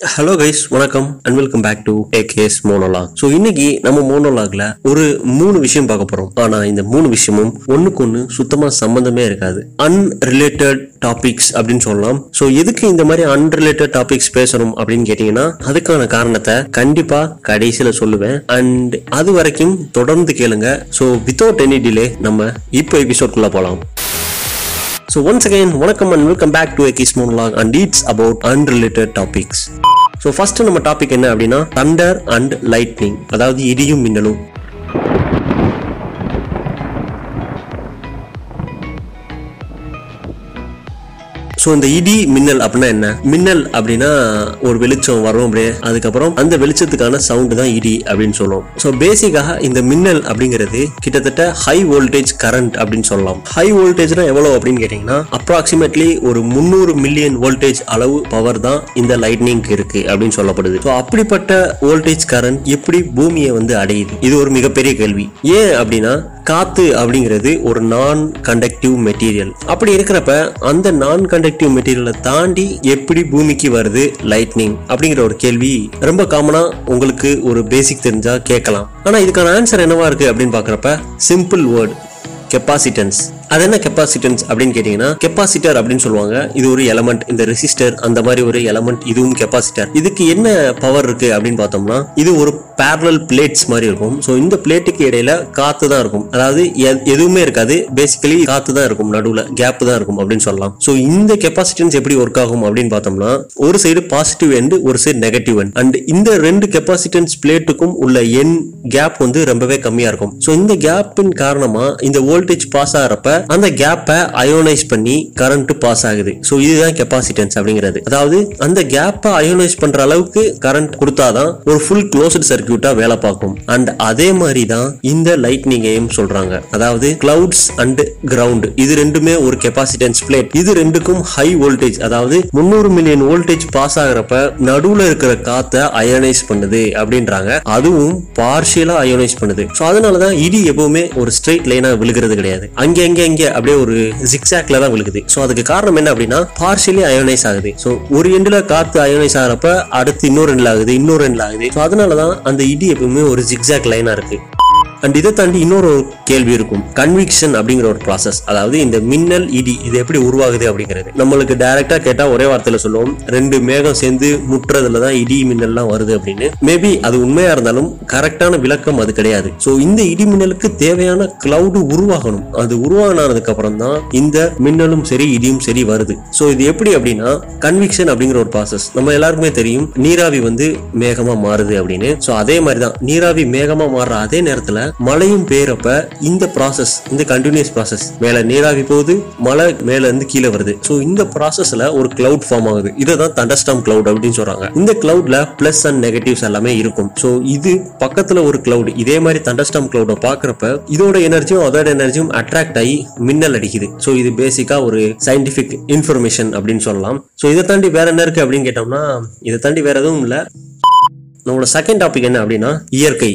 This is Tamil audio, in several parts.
ஹலோ கைஸ் வணக்கம் and welcome back to AKS monologue so இன்னைக்கு நம்ம மோனோலாக்ல ஒரு மூணு விஷயம் பார்க்க போறோம். ஆனா இந்த மூணு விஷயமும் ஒண்ணுக்கு ஒண்ணு சுத்தமா சம்பந்தமே இருக்காது. அன்ரிலேட்டட் டாபிக்ஸ் அப்படின்னு சொல்லலாம். ஸோ எதுக்கு இந்த மாதிரி அன்ரிலேட்டட் டாபிக்ஸ் பேசணும் அப்படின்னு கேட்டீங்கன்னா அதுக்கான காரணத்தை கண்டிப்பா கடைசியில சொல்லுவேன். அண்ட் அது வரைக்கும் தொடர்ந்து கேளுங்க. ஸோ வித்தவுட் எனி டிலே நம்ம இப்போ எபிசோட்குள்ள போகலாம் ஸோ ஒன்ஸ் அகைன் வணக்கம் and welcome back to AKS monologue and it's about unrelated topics so first நம்ம டாபிக் என்ன அப்படின்னா தண்டர் அண்ட் லைட்னிங் அதாவது இடியும் மின்னலும் ஸோ இந்த இடி மின்னல் அப்படின்னா என்ன? மின்னல் அப்படின்னா ஒரு வெளிச்சம் வரும் அப்படியே. அதுக்கப்புறம் அந்த வெளிச்சத்துக்கான சவுண்டு தான் இடி அப்படின்னு சொல்லுவோம். ஸோ பேசிக்காக இந்த மின்னல் அப்படிங்கிறது கிட்டத்தட்ட ஹை வோல்டேஜ் கரண்ட் அப்படின்னு சொல்லலாம். ஹை வோல்டேஜ்னா எவ்வளோ அப்படின்னு கேட்டிங்கன்னா அப்ராக்சிமேட்லி ஒரு முந்நூறு மில்லியன் வோல்டேஜ் அளவு பவர் தான் இந்த லைட்னிங்க்கு இருக்கு அப்படின்னு சொல்லப்படுது. ஸோ அப்படிப்பட்ட வோல்டேஜ் கரண்ட் எப்படி பூமியை வந்து அடையுது? இது ஒரு மிகப்பெரிய கேள்வி. ஏன் அப்படின்னா காத்து அப்படிங்கிறது ஒரு நான் கண்டக்டிவ் மெட்டீரியல் அப்படி இருக்கிறப்ப அந்த நான் கண்டக்டிவ் மெட்டீரியலை தாண்டி எப்படி பூமிக்கு வருது லைட்னிங் அப்படிங்கிற ஒரு கேள்வி ரொம்ப காமனா உங்களுக்கு ஒரு பேசிக் தெரிஞ்சா கேட்கலாம். ஆனா இதுக்கான ஆன்சர் என்னவா இருக்கு அப்படின்னு பாக்குறப்ப சிம்பிள் வேர்ட் கெப்பாசிட்டன்ஸ் அது என்ன கெப்பாசிட்டன்ஸ் அப்படின்னு கேட்டீங்கன்னா கெப்பாசிட்டர் அப்படின்னு சொல்லுவாங்க. இது ஒரு எலமெண்ட் இந்த ரெசிஸ்டர் அந்த மாதிரி ஒரு எலமெண்ட் இதுவும் கெப்பாசிட்டர் இதுக்கு என்ன பவர் இருக்கு அப்படின்னு பார்த்தோம்னா இது ஒரு பேரலல் பிளேட்ஸ் மாதிரி இருக்கும். ஸோ இந்த பிளேட்டுக்கு இடையில காத்து தான் இருக்கும். அதாவது எ- எதுவுமே இருக்காது. பேசிக்கலி காத்து தான் இருக்கும். நடுவில் கேப் தான் இருக்கும் அப்படின்னு சொல்லலாம். ஸோ இந்த கெப்பாசிட்டன்ஸ் எப்படி ஒர்க் ஆகும் அப்படின்னு பார்த்தோம்னா ஒரு சைடு பாசிட்டிவ் எண்டு ஒரு சைடு நெகட்டிவ் எண்ட் அண்ட் இந்த ரெண்டு கெப்பாசிட்டன்ஸ் பிளேட்டுக்கும் உள்ள எண் கேப் வந்து ரொம்பவே கம்மியா இருக்கும். ஸோ இந்த கேப்பின் காரணமா இந்த வோல்டேஜ் பாஸ் ஆகிறப்ப அந்த கேப்பை அயோனைஸ் பண்ணி கரண்ட் பாஸ் ஆகுது. ஸோ இதுதான் கெப்பாசிட்டன்ஸ் அப்படிங்கிறது. அதாவது அந்த கேப்பை அயோனைஸ் பண்ற அளவுக்கு கரண்ட் கொடுத்தாதான் ஒரு ஃபுல் க்ளோஸ்டு சர்க்கியூட்டா வேலை பார்க்கும். அண்ட் அதே மாதிரி தான் இந்த லைட்னிங்கையும் சொல்றாங்க. அதாவது கிளவுட்ஸ் அண்ட் கிரவுண்ட் இது ரெண்டுமே ஒரு கெப்பாசிட்டன்ஸ் பிளேட் இது ரெண்டுக்கும் ஹை வோல்டேஜ் அதாவது முன்னூறு மில்லியன் வோல்டேஜ் பாஸ் ஆகிறப்ப நடுவுல இருக்கிற காத்தை அயனைஸ் பண்ணுது அப்படின்றாங்க. அதுவும் பார்ஷியலா அயோனைஸ் பண்ணுது. ஸோ அதனாலதான் இடி எப்பவுமே ஒரு ஸ்ட்ரெயிட் லைனா விழுகிறது கிடையாது. அங்கே அங்க இங்கே அப்படியே ஒரு ஜிக்ஸாக்ல தான் விழுகுது. ஸோ அதுக்கு காரணம் என்ன அப்படின்னா பார்ஷியலி அயோனைஸ் ஆகுது. ஸோ ஒரு எண்டில் காத்து அயோனைஸ் ஆகிறப்ப அடுத்து இன்னொரு எண்ட்ல ஆகுது இன்னொரு எண்ட்ல ஆகுது. ஸோ அதனால தான் அந்த இடி எப்பவுமே ஒரு ஜிக்ஸாக் லைனாக இருக்குது அண்ட் இதை தாண்டி இன்னொரு கேள்வி இருக்கும். கன்விக்ஷன் அப்படிங்கிற ஒரு ப்ராசஸ் அதாவது இந்த மின்னல் இடி இது எப்படி உருவாகுது அப்படிங்கிறது. நம்மளுக்கு டைரக்டா கேட்டா ஒரே வார்த்தையில சொல்லுவோம். ரெண்டு மேகம் சேர்ந்து முட்டுறதுல தான் இடி மின்னல்லாம் வருது அப்படின்னு. மேபி அது உண்மையா இருந்தாலும் கரெக்டான விளக்கம் அது கிடையாது. ஸோ இந்த இடி மின்னலுக்கு தேவையான கிளவுடு உருவாகணும். அது உருவானதுக்கு அப்புறம் தான் இந்த மின்னலும் சரி இடியும் சரி வருது. ஸோ இது எப்படி அப்படின்னா கன்விக்ஷன் அப்படிங்கிற ஒரு ப்ராசஸ் நம்ம எல்லாருக்குமே தெரியும் நீராவி வந்து மேகமா மாறுது அப்படின்னு. ஸோ அதே மாதிரி தான் நீராவி மேகமா மாறுற அதே நேரத்துல மழையும் பெய்யறப்ப இந்த ப்ராசஸ் இந்த கண்டினியூஸ் ப்ராசஸ் மேல நீராவி போகுது மழை மேல இருந்து கீழே வருது. ஸோ இந்த ப்ராசஸ்ல ஒரு கிளவுட் ஃபார்ம் ஆகுது. இதை தான் தண்டஸ்டாம் கிளவுட் அப்படின்னு சொல்றாங்க. இந்த கிளவுட்ல பிளஸ் அண்ட் நெகட்டிவ்ஸ் எல்லாமே இருக்கும். ஸோ இது பக்கத்துல ஒரு கிளவுட் இதே மாதிரி தண்டஸ்டாம் கிளவுட பாக்குறப்ப இதோட எனர்ஜியும் அதோட எனர்ஜியும் அட்ராக்ட் ஆகி மின்னல் அடிக்குது. ஸோ இது பேசிக்கா ஒரு சயின்டிபிக் இன்ஃபர்மேஷன் அப்படின்னு சொல்லலாம். ஸோ இதை தாண்டி வேற என்ன இருக்கு அப்படின்னு கேட்டோம்னா இதை தாண்டி வேற எதுவும் இல்லை. நம்மளோட செகண்ட் டாபிக் என்ன அப்படின்னா இயற்கை.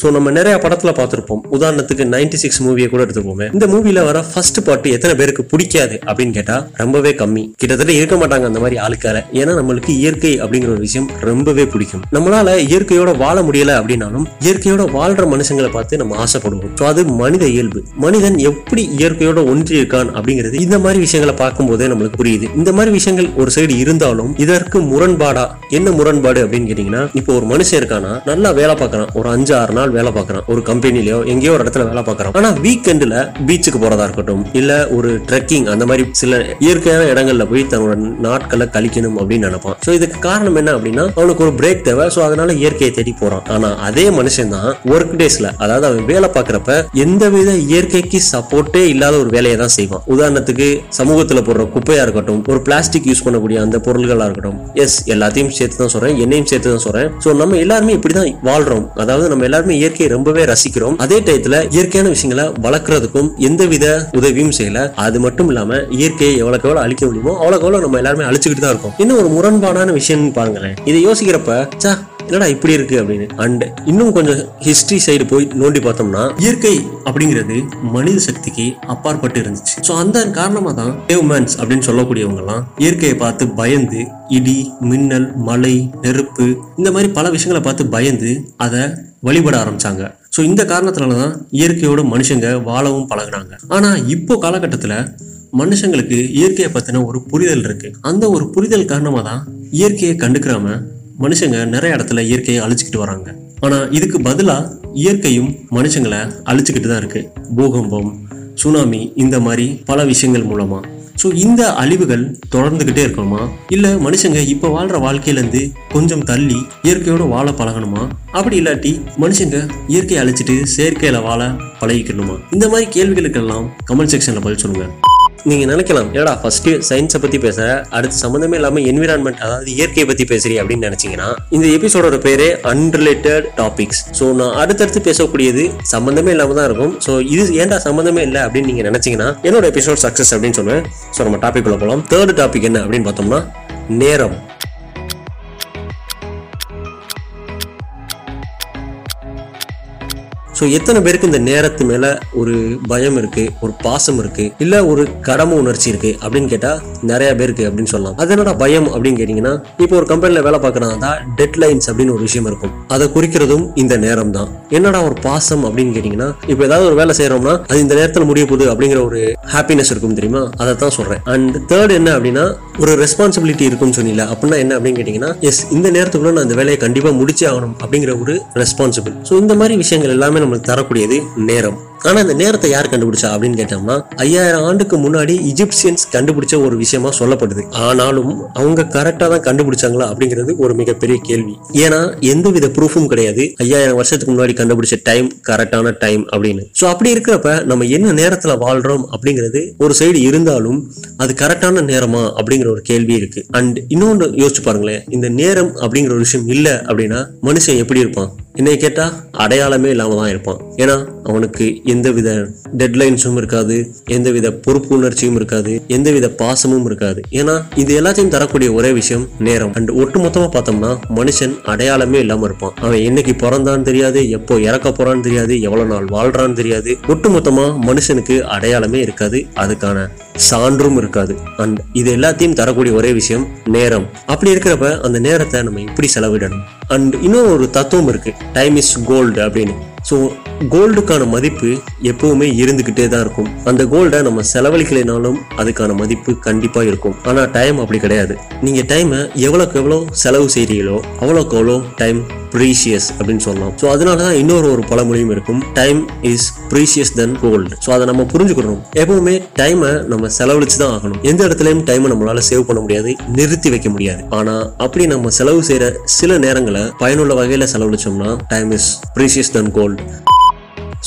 ஸோ நம்ம நிறைய படத்துல பார்த்துருப்போம். உதாரணத்துக்கு 96 சிக்ஸ் மூவியை கூட எடுத்துப்போமே இந்த மூவில வர ஃபர்ஸ்ட் பாட்டு எத்தனை பேருக்கு பிடிக்காது அப்படின்னு கேட்டா ரொம்பவே கம்மி. கிட்டத்தட்ட இருக்க மாட்டாங்க அந்த மாதிரி ஆளுக்கார ஏன்னா நம்மளுக்கு இயற்கை அப்படிங்கிற ஒரு விஷயம் ரொம்பவே பிடிக்கும். நம்மளால இயற்கையோட வாழ முடியல அப்படின்னாலும் இயற்கையோட வாழ்ற மனுஷங்களை பார்த்து நம்ம ஆசைப்படுவோம். ஸோ அது மனித இயல்பு. மனிதன் எப்படி இயற்கையோட ஒன்றி இருக்கான் அப்படிங்கிறது இந்த மாதிரி விஷயங்களை பார்க்கும்போதே நம்மளுக்கு புரியுது. இந்த மாதிரி விஷயங்கள் ஒரு சைடு இருந்தாலும் இதற்கு முரண்பாடா? என்ன முரண்பாடு அப்படின்னு கேட்டீங்கன்னா இப்போ ஒரு மனுஷன் இருக்கானா? நல்லா வேலை பார்க்கறான். ஒரு அஞ்சு ஆறு நாள் வேலை பார்க்கறான். ஒரு கம்பெனிலயோ எங்கேயோ ஒரு இடத்துல வேலை பார்க்கறான். ஆனா வீக்கெண்டில் பீச்சுக்கு போறதா இருக்கட்டும் இல்ல ஒரு ட்ரெக்கிங் அந்த மாதிரி சில இயற்கையான இடங்கள்ல போய் தன்னோட நாட்களை கழிக்கணும் அப்படின்னு நினைப்பான். ஸோ இதுக்கு காரணம் என்ன அப்படின்னா அவனுக்கு ஒரு பிரேக் தேவை. ஸோ அதனால இயற்கையை தேடி போறான். ஆனா அதே மனுஷன் தான் ஒர்க் டேஸ்ல அதாவது அவன் வேலை பார்க்கறப்ப எந்தவித இயற்கைக்கு சப்போர்ட்டே இல்லாத ஒரு வேலையை தான் செய்வான். உதாரணத்துக்கு சமூகத்தில் போடுற குப்பையா இருக்கட்டும் ஒரு பிளாஸ்டிக் யூஸ் பண்ணக்கூடிய அந்த பொருள்களா இருக்கட்டும் எஸ் எல்லாத்தையும் சேர்த்து தான் சொல்றேன் என்னையும் சேர்த்து தான் சொல்றேன். ஸோ நம்ம எல்லாருமே இப்படிதான் வாழ்றோம். அதாவது நம்ம எல்லாருமே இயற்கையை ரொம்பவே ரசிக்கிறோம். அதே டயத்துல இயற்கையான விஷயங்களை வளர்க்கறதுக்கும் எந்தவித உதவியும் செய்யல. அது மட்டும் இல்லாம இயற்கையை எவ்வளவு எவ்வளவு அழிக்க முடியுமோ அவ்வளவு எவ்வளவு நம்ம எல்லாருமே அழிச்சுக்கிட்டு தான் இருக்கோம். இன்னும் ஒரு முரண்பாடான விஷயம்னு பாருங்களேன். இதை யோசிக்கிறப்ப சா என்னடா இப்படி இருக்கு அப்படின்னு. அண்ட் இன்னும் கொஞ்சம் ஹிஸ்டரி சைடு போய் நோண்டி பார்த்தோம்னா இயற்கை அப்படிங்கிறது மனித சக்திக்கு அப்பாற்பட்டு இருந்துச்சு. ஸோ அந்த காரணமாக தான் ஹியூமன்ஸ் அப்படின்னு சொல்லக்கூடியவங்க எல்லாம் இயற்கையை பார்த்து பயந்து இடி மின்னல் மழை நெருப்பு இந்த மாதிரி பல விஷயங்களை பார்த்து பயந்து அதை வழிபட ஆரம்பிச்சாங்க. ஸோ இந்த காரணத்தினால தான் இயற்கையோட மனுஷங்க வாழவும் பழகினாங்க. ஆனா இப்போ காலகட்டத்தில் மனுஷங்களுக்கு இயற்கையை பத்தின ஒரு புரிதல் இருக்கு. அந்த ஒரு புரிதல் காரணமாக தான் இயற்கையை கண்டுக்கிறாம மனுஷங்க நிறைய இடத்துல இயற்கையை அழிச்சுக்கிட்டு வராங்க. ஆனா இதுக்கு பதிலா இயற்கையும் மனுஷங்களை அழிச்சுக்கிட்டு தான் இருக்கு. பூகம்பம் சுனாமி இந்த மாதிரி பல விஷயங்கள் மூலமா. ஸோ இந்த அழிவுகள் தொடர்ந்துகிட்டே இருக்கணுமா? இல்ல மனுஷங்க இப்போ வாழ்ற வாழ்க்கையில இருந்து கொஞ்சம் தள்ளி இயற்கையோட வாழ பழகணுமா? அப்படி இல்லாட்டி மனுஷங்க இயற்கையை அழிச்சிட்டு செயற்கையில வாழ பழகிக்கணுமா? இந்த மாதிரி கேள்விகளுக்கெல்லாம் கமெண்ட் செக்ஷனில் பதில் சொல்லுங்க. நீங்க நினைக்கலாம் ஏடா ஃபர்ஸ்ட் சயின்ஸை பத்தி பேச அடுத்து சம்மந்தமே இல்லாம என்விரான்மெண்ட் அதாவது இயற்கையை பத்தி பேசுறீ அப்படின்னு நினைச்சீங்கன்னா இந்த எபிசோடோட பேரே அன்ரிலேட்டட் டாபிக்ஸ் ஸோ நான் அடுத்தடுத்து பேசக்கூடியது சம்மந்தமே இல்லாம தான் இருக்கும். ஸோ இது ஏன்டா சம்மந்தமே இல்லை அப்படின்னு நீங்க நினைச்சீங்கன்னா என்னோட எபிசோட் சக்சஸ் அப்படின்னு சொல்லுவேன். ஸோ நம்ம டாபிக் உள்ள போகலாம் தேர்ட் டாபிக் என்ன அப்படின்னு பார்த்தோம்னா நேரம். ஸோ எத்தனை பேருக்கு இந்த நேரத்து மேல ஒரு பயம் இருக்கு ஒரு பாசம் இருக்கு இல்ல ஒரு கடமை உணர்ச்சி இருக்கு அப்படின்னு கேட்டா நிறைய பேருக்கு அப்படின்னு சொல்லலாம். அது என்னடா பயம் அப்படின்னு கேட்டீங்கன்னா இப்போ ஒரு கம்பெனில வேலை பார்க்கறாங்க டெட் லைன்ஸ் அப்படின்னு ஒரு விஷயம் இருக்கும். அதை குறிக்கிறதும் இந்த நேரம் தான். என்னடா ஒரு பாசம் அப்படின்னு கேட்டீங்கன்னா இப்போ ஏதாவது ஒரு வேலை செய்யறோம்னா அது இந்த நேரத்தில் முடிய போகுது அப்படிங்கிற ஒரு ஹாப்பினஸ் இருக்கும் தெரியுமா? அதை தான் சொல்றேன். அண்ட் தேர்ட் என்ன அப்படின்னா ஒரு ரெஸ்பான்சிபிலிட்டி இருக்கும்னு சொன்னீங்க அப்படின்னா என்ன அப்படின்னு கேட்டீங்கன்னா எஸ் இந்த நேரத்துக்குள்ள நான் இந்த வேலையை கண்டிப்பா முடிச்சே ஆகணும் அப்படிங்கிற ஒரு ரெஸ்பான்சிபிள் ஸோ இந்த மாதிரி விஷயங்கள் எல்லாமே நம்மளுக்கு தரக்கூடியது நேரம். ஆனா இந்த நேரத்தை யார் கண்டுபிடிச்சா அப்படின்னு கேட்டோம்னா ஐயாயிரம் ஆண்டுக்கு முன்னாடி இஜிப்சியன்ஸ் கண்டுபிடிச்ச ஒரு விஷயமா சொல்லப்படுது. ஆனாலும் அவங்க கரெக்டா தான் கண்டுபிடிச்சாங்களா அப்படிங்கிறது ஒரு மிகப்பெரிய கேள்வி. ஏன்னா எந்த வித ப்ரூஃபும் கிடையாது. ஐயாயிரம் வருஷத்துக்கு முன்னாடி கண்டுபிடிச்ச டைம் கரெக்டான டைம் அப்படின்னு. ஸோ அப்படி இருக்கிறப்ப நம்ம என்ன நேரத்துல வாழ்றோம் அப்படிங்கிறது ஒரு சைடு இருந்தாலும் அது கரெக்டான நேரமா அப்படிங்கிற ஒரு கேள்வி இருக்கு. அண்ட் இன்னொன்று யோசிச்சு பாருங்களேன். இந்த நேரம் அப்படிங்கிற ஒரு விஷயம் இல்லை அப்படின்னா மனுஷன் எப்படி இருப்பான்? என்னை கேட்டா அடையாளமே இல்லாம தான் இருப்பான். ஏன்னா அவனுக்கு எந்தவித டெட்லைன்ஸும் இருக்காது எந்தவித பொறுப்பு உணர்ச்சியும் இருக்காது எந்தவித பாசமும் இருக்காது. ஏன்னா இது எல்லாத்தையும் தரக்கூடிய ஒரே விஷயம் நேரம். அண்ட் ஒட்டுமொத்தமா பார்த்தோம்னா மனுஷன் அடையாளமே இல்லாம இருப்பான். அவன் என்னைக்கு பிறந்தான்னு தெரியாது எப்போ இறக்க போறான்னு தெரியாது எவ்வளவு நாள் வாழ்றான்னு தெரியாது. ஒட்டு மொத்தமாக மனுஷனுக்கு அடையாளமே இருக்காது. அதுக்கான சான்றும் இருக்காது. அண்ட் இது எல்லாத்தையும் தரக்கூடிய ஒரே விஷயம் நேரம். அப்படி இருக்கிறப்ப அந்த நேரத்தை நம்ம எப்படி செலவிடணும்? அண்ட் இன்னும் ஒரு தத்துவம் இருக்கு. டைம் இஸ் கோல்டு அப்படின்னு. ஸோ கோல்டுக்கான மதிப்பு எப்பவுமே இருந்துக்கிட்டே தான் இருக்கும். அந்த கோல்டை நம்ம செலவழிக்கலைனாலும் அதுக்கான மதிப்பு கண்டிப்பாக இருக்கும். ஆனால் டைம் அப்படி கிடையாது. நீங்கள் டைமை எவ்வளோக்கு எவ்வளோ செலவு செய்கிறீங்களோ அவ்வளோக்கு எவ்வளோ டைம் ப்ரீஷியஸ் அப்படின்னு சொல்லலாம். ஸோ அதனால தான் இன்னொரு ஒரு பழமொழியும் இருக்கும். Time is precious than gold so அதை நம்ம புரிஞ்சுக்கணும். எப்பவுமே டைமை நம்ம செலவழிச்சு தான் ஆகணும். எந்த இடத்துலையும் டைமை நம்மளால சேவ் பண்ண முடியாது நிறுத்தி வைக்க முடியாது. ஆனால் அப்படி நம்ம செலவு செய்கிற சில நேரங்களை பயனுள்ள வகையில் செலவழிச்சோம்னா time is precious than gold Bye.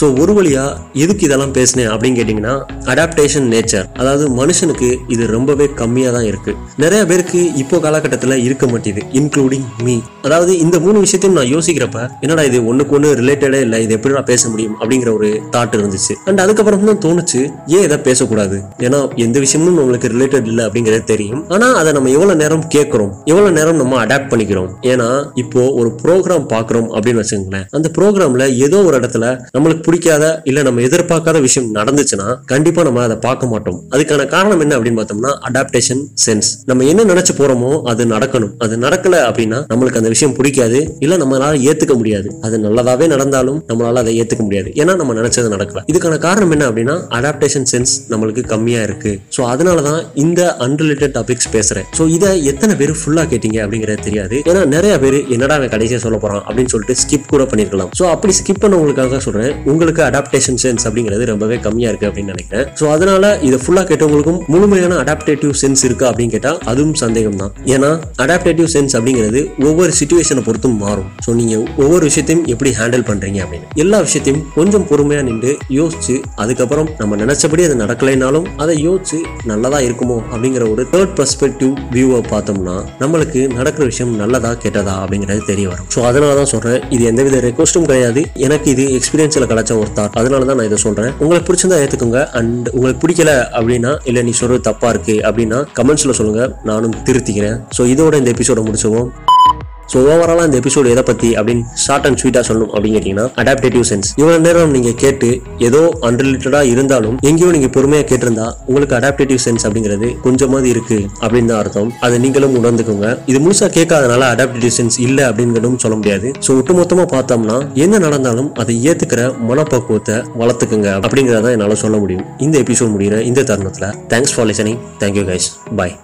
So ஒரு வழியா எதுக்கு இதெல்லாம் பேசினேன் அப்படின்னு கேட்டிங்கன்னா அடாப்டேஷன் நேச்சர் அதாவது மனுஷனுக்கு இது ரொம்பவே கம்மியாக தான் இருக்கு. நிறைய பேருக்கு இப்போ காலகட்டத்தில் இருக்க மாட்டேது இன்க்ளூடிங் மீ அதாவது இந்த மூணு விஷயத்தையும் நான் யோசிக்கிறப்ப என்னடா இது ஒன்றுக்கு ஒன்று ரிலேட்டடே இல்லை இது எப்படி நான் பேச முடியும் அப்படிங்கிற ஒரு தாட் இருந்துச்சு. அண்ட் அதுக்கப்புறம் தான் தோணுச்சு ஏன் இதை பேசக்கூடாது? ஏன்னா எந்த விஷயமும் நம்மளுக்கு ரிலேட்டட் இல்லை அப்படிங்கிறது தெரியும். ஆனால் அதை நம்ம எவ்வளோ நேரம் கேட்குறோம் எவ்வளோ நேரம் நம்ம அடாப்ட் பண்ணிக்கிறோம்? ஏன்னா இப்போ ஒரு ப்ரோக்ராம் பார்க்குறோம் அப்படின்னு வச்சுக்கோங்களேன். அந்த ப்ரோக்ராம்ல ஏதோ ஒரு இடத்துல நம்மளுக்கு பிடிக்காத இல்ல நம்ம எதிர்பார்க்காத விஷயம் நடந்துச்சுன்னா கண்டிப்பா நம்ம அதை பார்க்க மாட்டோம். அதுக்கான காரணம் என்ன அப்படின்னு பார்த்தோம்னா அடாப்டேஷன் சென்ஸ் நம்ம என்ன நினைச்சு போறோமோ அது நடக்கணும். அது நடக்கல அப்படின்னா நம்மளுக்கு அந்த விஷயம் பிடிக்காது. இல்ல நம்மளால ஏத்துக்க முடியாது. அது நல்லதாவே நடந்தாலும் நம்மளால அதை ஏத்துக்க முடியாது. ஏன்னா நம்ம நினைச்சது நடக்கல. இதுக்கான காரணம் என்ன அப்படின்னா அடாப்டேஷன் சென்ஸ் நம்மளுக்கு கம்மியா இருக்கு. ஸோ அதனாலதான் இந்த அன்ரிலேட்டட் டாபிக்ஸ் பேசுறேன். ஸோ இதை எத்தனை பேர் ஃபுல்லா கேட்டீங்க அப்படிங்கறது தெரியாது. ஏன்னா நிறைய பேர் என்னடா கடைசியா சொல்ல போறான் அப்படின்னு சொல்லிட்டு ஸ்கிப் கூட பண்ணிருக்கலாம். ஸோ அப்படி ஸ்கிப் பண்ணவங்களுக்காக சொல்றேன். உங்களுக்கு அடாப்டேஷன் சென்ஸ் அப்படிங்கிறது ரொம்பவே கம்மியா இருக்கு அப்படின்னு நினைக்கிறேன். ஸோ அதனால இதை ஃபுல்லா கேட்டவங்களுக்கும் முழுமையான அடாப்டேட்டிவ் சென்ஸ் இருக்கா அப்படின்னு கேட்டா அதுவும் சந்தேகம் தான் ஏன்னா அடாப்டேட்டிவ் சென்ஸ் அப்படிங்கிறது ஒவ்வொரு சுச்சுவேஷனை பொறுத்தும் மாறும். ஸோ நீங்க ஒவ்வொரு விஷயத்தையும் எப்படி ஹேண்டில் பண்றீங்க அப்படின்னு. எல்லா விஷயத்தையும் கொஞ்சம் பொறுமையா நின்று யோசிச்சு அதுக்கப்புறம் நம்ம நினைச்சபடி அது நடக்கலைனாலும் அதை யோசிச்சு நல்லதா இருக்குமோ அப்படிங்கிற ஒரு தேர்ட் பெர்ஸ்பெக்டிவ் வியூவை பார்த்தோம்னா நம்மளுக்கு நடக்கிற விஷயம் நல்லதா கெட்டதா அப்படிங்கிறது தெரிய வரும். ஸோ அதனால தான் சொல்றேன் இது எந்தவித ரெக்வஸ்டும் கிடையாது. எனக்கு இது எக்ஸ்பீரியன்ஸில் கிடைச்ச ஒரு தாட் அதனால தான் நான் இதை சொல்றேன். உங்களுக்கு பிடிச்சிருந்தா ஏத்துக்கோங்க. அண்ட் உங்களுக்கு பிடிக்கல அப்படின்னா இல்ல நீ சொல்றது தப்பா இருக்கு அப்படின்னா கமெண்ட்ஸ்ல சொல்லுங்க. நானும் திருத்திக்கிறேன். ஸோ இதோட இந்த எபிசோட முடிச்சுவோம் ஸோ ஓவராலாக இந்த எபிசோடு எதை பற்றி அப்படின்னு ஷார்ட் அண்ட் ஸ்வீட்டாக சொல்லணும் அப்படின்னு கேட்டிங்கன்னா அடாப்டேட்டிவ் சென்ஸ் இவ்வளோ நேரம் நீங்கள் கேட்டு ஏதோ அன்ரிலேட்டடாக இருந்தாலும் எங்கேயோ நீங்கள் பொறுமையாக கேட்டிருந்தா உங்களுக்கு அடாப்டேட்டிவ் சென்ஸ் அப்படிங்கிறது கொஞ்சமாவது இருக்கு அப்படின்னு தான் அர்த்தம். அதை நீங்களும் உணர்ந்துக்கோங்க. இது முழுசா கேட்காதனால அடாப்டேட்டிவ் சென்ஸ் இல்லை அப்படிங்கிறதும் சொல்ல முடியாது. ஸோ ஒட்டுமொத்தமாக பார்த்தோம்னா என்ன நடந்தாலும் அதை ஏற்றுக்கிற மனப்பக்குவத்தை வளர்த்துக்குங்க அப்படிங்கிறத என்னால் சொல்ல முடியும். இந்த எபிசோட் முடிகிற இந்த தருணத்தில் thanks for listening thank you guys bye